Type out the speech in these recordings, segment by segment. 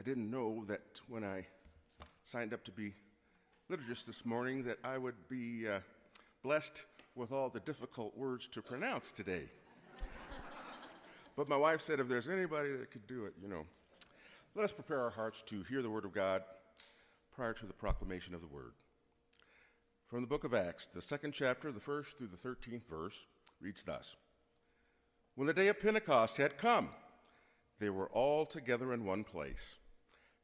I didn't know that when I signed up to be liturgist this morning that I would be uh, blessed with all the difficult words to pronounce today. but my wife said if there's anybody that could do it, you know, let us prepare our hearts to hear the word of God prior to the proclamation of the word. From the book of Acts, the second chapter, the first through the 13th verse, reads thus When the day of Pentecost had come, they were all together in one place.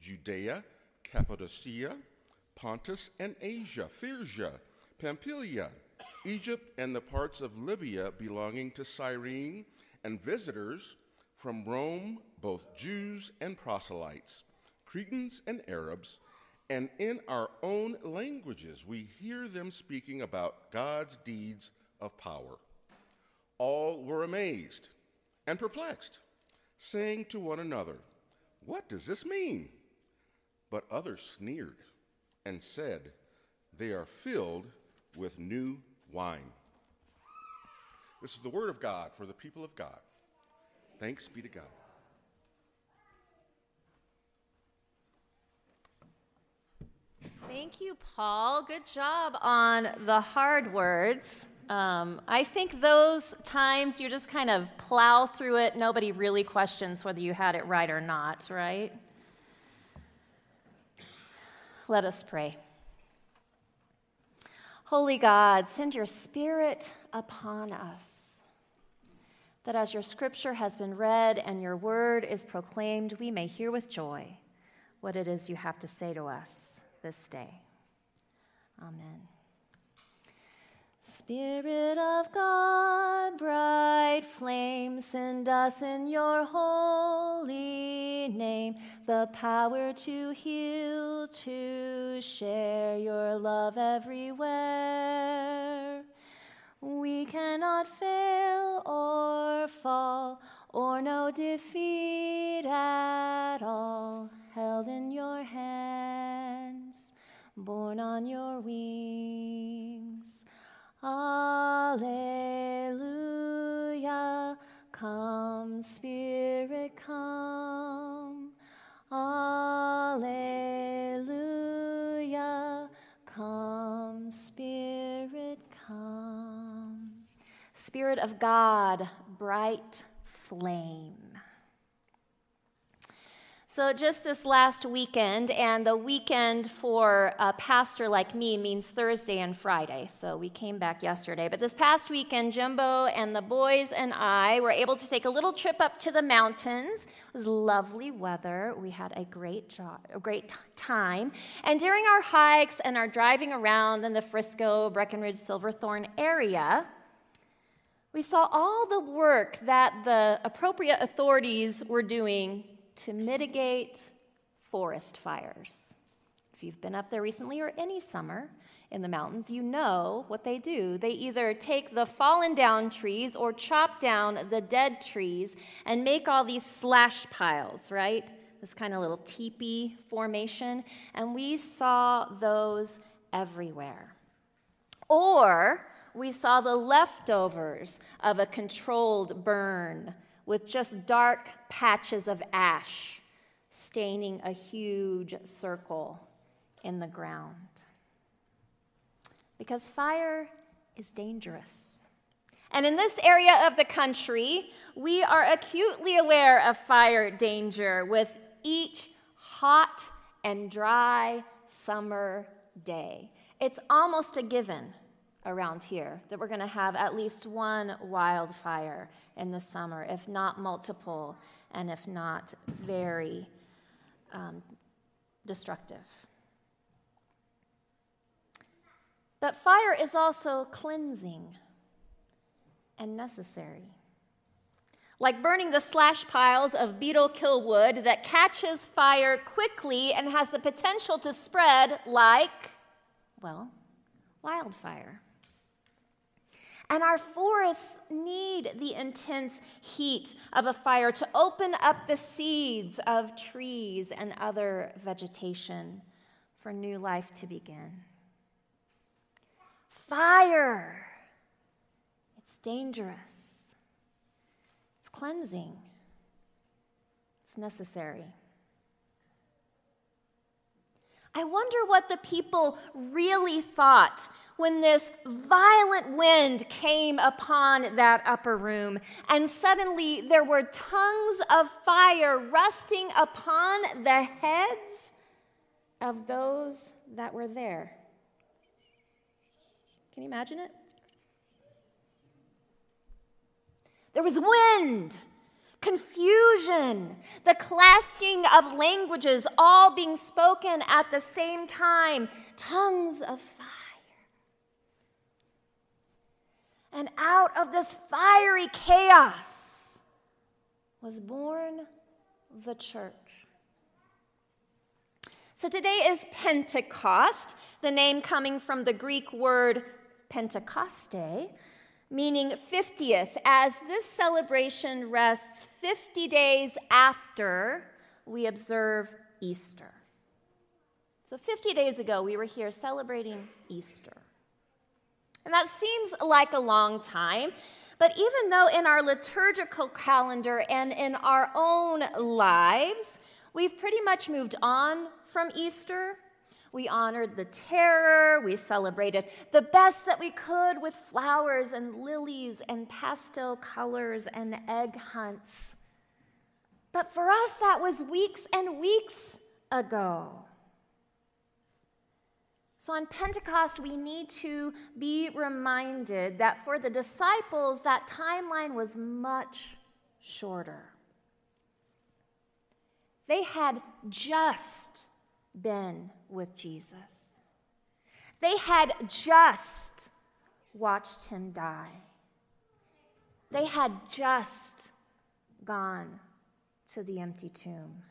Judea, Cappadocia, Pontus and Asia, Phrygia, Pamphylia, Egypt, and the parts of Libya belonging to Cyrene, and visitors from Rome, both Jews and proselytes, Cretans and Arabs, and in our own languages we hear them speaking about God's deeds of power. All were amazed and perplexed, saying to one another, What does this mean? But others sneered and said, They are filled with new wine. This is the word of God for the people of God. Thanks be to God. Thank you, Paul. Good job on the hard words. Um, I think those times you just kind of plow through it. Nobody really questions whether you had it right or not, right? Let us pray. Holy God, send your Spirit upon us, that as your scripture has been read and your word is proclaimed, we may hear with joy what it is you have to say to us this day. Amen. Spirit of God, bright flame, send us in your holy name the power to heal, to share your love everywhere. We cannot fail or fall or know defeat at all, held in your hands, borne on your wings. Alleluia. Come, Spirit, come. Alleluia. Come, Spirit, come. Spirit of God, bright flame. So, just this last weekend, and the weekend for a pastor like me means Thursday and Friday. So, we came back yesterday. But this past weekend, Jumbo and the boys and I were able to take a little trip up to the mountains. It was lovely weather. We had a great, job, a great time. And during our hikes and our driving around in the Frisco, Breckenridge, Silverthorne area, we saw all the work that the appropriate authorities were doing to mitigate forest fires. If you've been up there recently or any summer in the mountains, you know what they do. They either take the fallen down trees or chop down the dead trees and make all these slash piles, right? This kind of little teepee formation. And we saw those everywhere. Or we saw the leftovers of a controlled burn with just dark patches of ash staining a huge circle in the ground. Because fire is dangerous. And in this area of the country, we are acutely aware of fire danger with each hot and dry summer day. It's almost a given around here that we're going to have at least one wildfire in the summer, if not multiple, and if not very um, destructive. But fire is also cleansing and necessary. Like burning the slash piles of beetle kill wood that catches fire quickly and has the potential to spread like, well, wildfire. And our forests need the intense heat of a fire to open up the seeds of trees and other vegetation for new life to begin. Fire. It's dangerous. It's cleansing. It's necessary. I wonder what the people really thought when this violent wind came upon that upper room, and suddenly there were tongues of fire resting upon the heads of those that were there. Can you imagine it? There was wind, confusion, the clashing of languages all being spoken at the same time, tongues of fire. And out of this fiery chaos was born the church. So today is Pentecost, the name coming from the Greek word Pentecoste, meaning 50th, as this celebration rests 50 days after we observe Easter. So 50 days ago, we were here celebrating Easter. And that seems like a long time. But even though in our liturgical calendar and in our own lives, we've pretty much moved on from Easter, we honored the terror, we celebrated the best that we could with flowers and lilies and pastel colors and egg hunts. But for us, that was weeks and weeks ago. So on Pentecost, we need to be reminded that for the disciples, that timeline was much shorter. They had just been with Jesus, they had just watched him die, they had just gone to the empty tomb.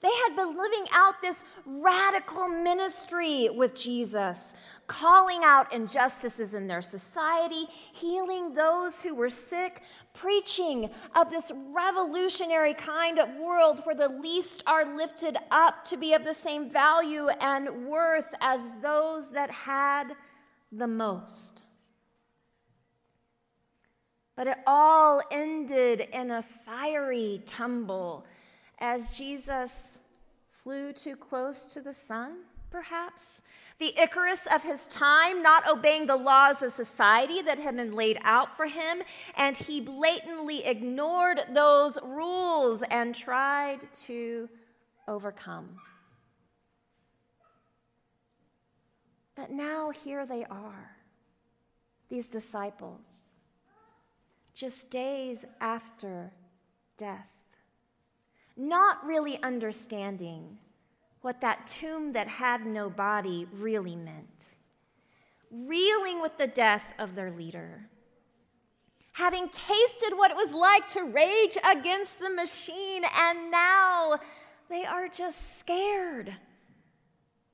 They had been living out this radical ministry with Jesus, calling out injustices in their society, healing those who were sick, preaching of this revolutionary kind of world where the least are lifted up to be of the same value and worth as those that had the most. But it all ended in a fiery tumble as Jesus flew too close to the sun, perhaps? The Icarus of his time, not obeying the laws of society that had been laid out for him, and he blatantly ignored those rules and tried to overcome. But now here they are, these disciples, just days after death not really understanding what that tomb that had no body really meant, reeling with the death of their leader, having tasted what it was like to rage against the machine, and now they are just scared,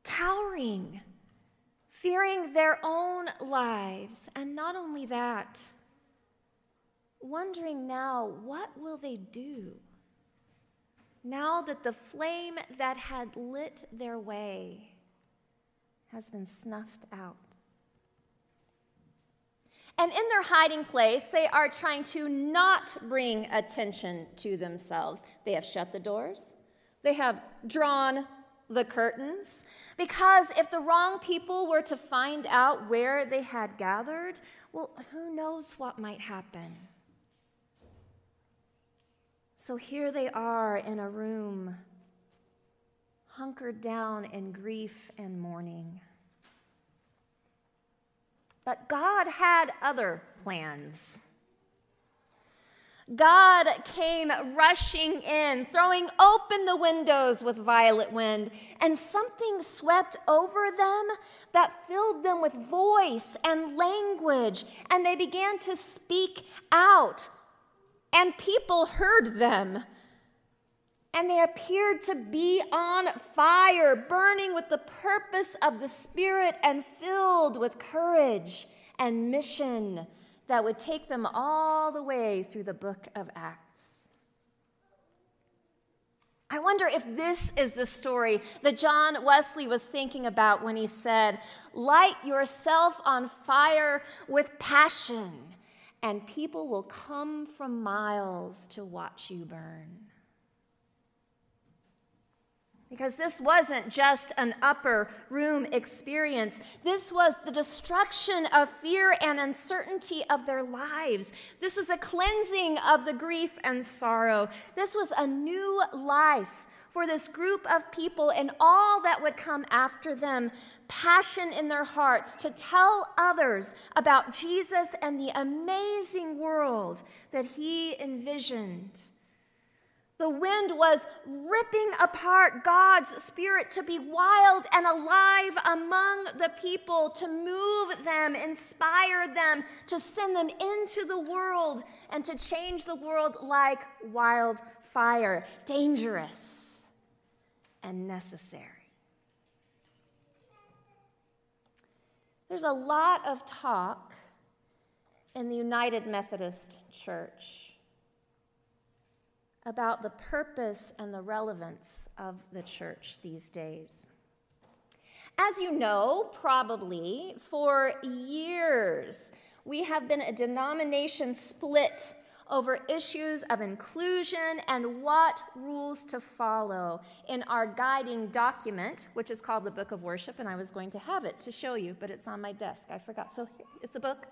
cowering, fearing their own lives, and not only that, wondering now what will they do? Now that the flame that had lit their way has been snuffed out. And in their hiding place, they are trying to not bring attention to themselves. They have shut the doors, they have drawn the curtains, because if the wrong people were to find out where they had gathered, well, who knows what might happen? So here they are in a room, hunkered down in grief and mourning. But God had other plans. God came rushing in, throwing open the windows with violent wind, and something swept over them that filled them with voice and language, and they began to speak out, and people heard them. And they appeared to be on fire, burning with the purpose of the Spirit and filled with courage and mission that would take them all the way through the book of Acts. I wonder if this is the story that John Wesley was thinking about when he said, Light yourself on fire with passion, and people will come from miles to watch you burn. Because this wasn't just an upper room experience. This was the destruction of fear and uncertainty of their lives. This was a cleansing of the grief and sorrow. This was a new life for this group of people and all that would come after them. Passion in their hearts to tell others about Jesus and the amazing world that he envisioned. The wind was ripping apart God's spirit to be wild and alive among the people, to move them, inspire them, to send them into the world, and to change the world like wildfire. Dangerous and necessary. There's a lot of talk in the United Methodist Church about the purpose and the relevance of the church these days. As you know, probably, for years, we have been a denomination split over issues of inclusion and what rules to follow in our guiding document, which is called the Book of Worship, and I was going to have it to show you, but it's on my desk. I forgot. So it's a book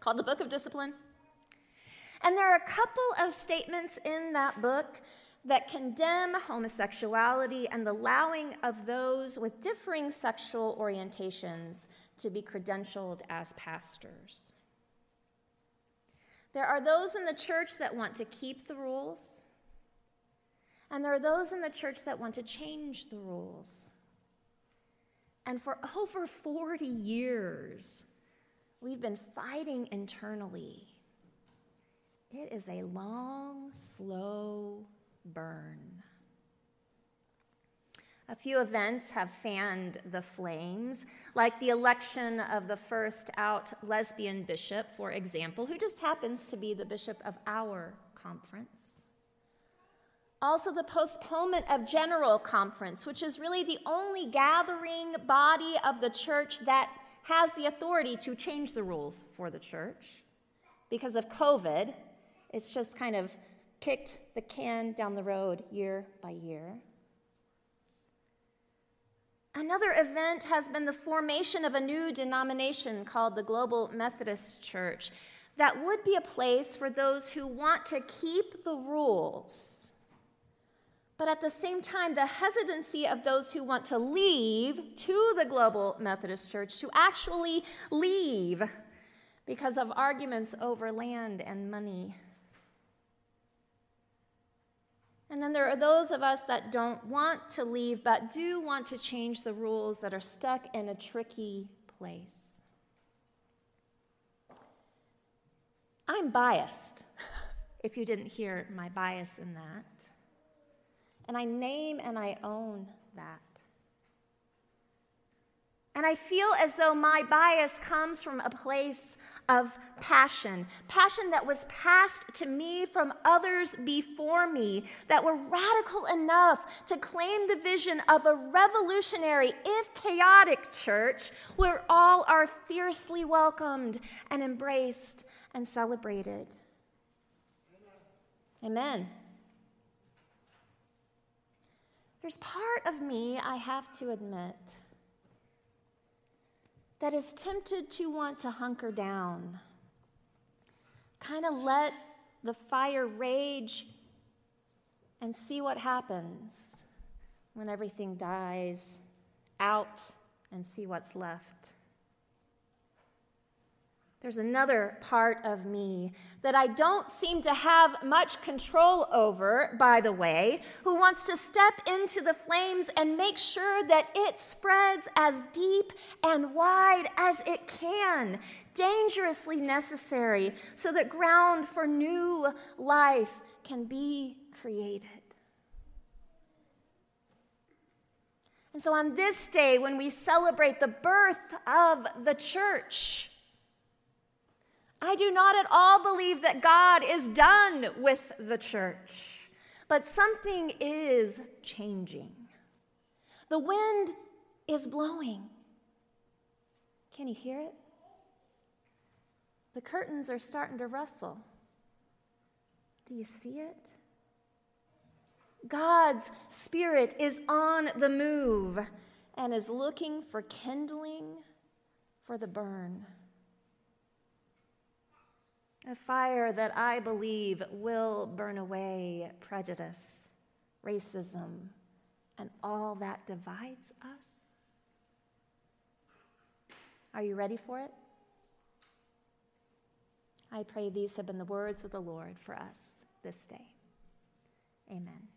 called the Book of Discipline. And there are a couple of statements in that book that condemn homosexuality and the allowing of those with differing sexual orientations to be credentialed as pastors. There are those in the church that want to keep the rules, and there are those in the church that want to change the rules. And for over 40 years, we've been fighting internally it is a long, slow burn. A few events have fanned the flames, like the election of the first out lesbian bishop, for example, who just happens to be the bishop of our conference. Also, the postponement of General Conference, which is really the only gathering body of the church that has the authority to change the rules for the church. Because of COVID, it's just kind of kicked the can down the road year by year. Another event has been the formation of a new denomination called the Global Methodist Church that would be a place for those who want to keep the rules. But at the same time, the hesitancy of those who want to leave to the Global Methodist Church to actually leave because of arguments over land and money. And then there are those of us that don't want to leave, but do want to change the rules that are stuck in a tricky place. I'm biased, if you didn't hear my bias in that. And I name and I own that. And I feel as though my bias comes from a place of passion, passion that was passed to me from others before me, that were radical enough to claim the vision of a revolutionary, if chaotic church where all are fiercely welcomed and embraced and celebrated. Amen. There's part of me, I have to admit that is tempted to want to hunker down, kind of let the fire rage and see what happens when everything dies out and see what's left. There's another part of me that I don't seem to have much control over, by the way, who wants to step into the flames and make sure that it spreads as deep and wide as it can, dangerously necessary, so that ground for new life can be created. And so, on this day, when we celebrate the birth of the church, I do not at all believe that God is done with the church, but something is changing. The wind is blowing. Can you hear it? The curtains are starting to rustle. Do you see it? God's Spirit is on the move and is looking for kindling for the burn. A fire that I believe will burn away prejudice, racism, and all that divides us. Are you ready for it? I pray these have been the words of the Lord for us this day. Amen.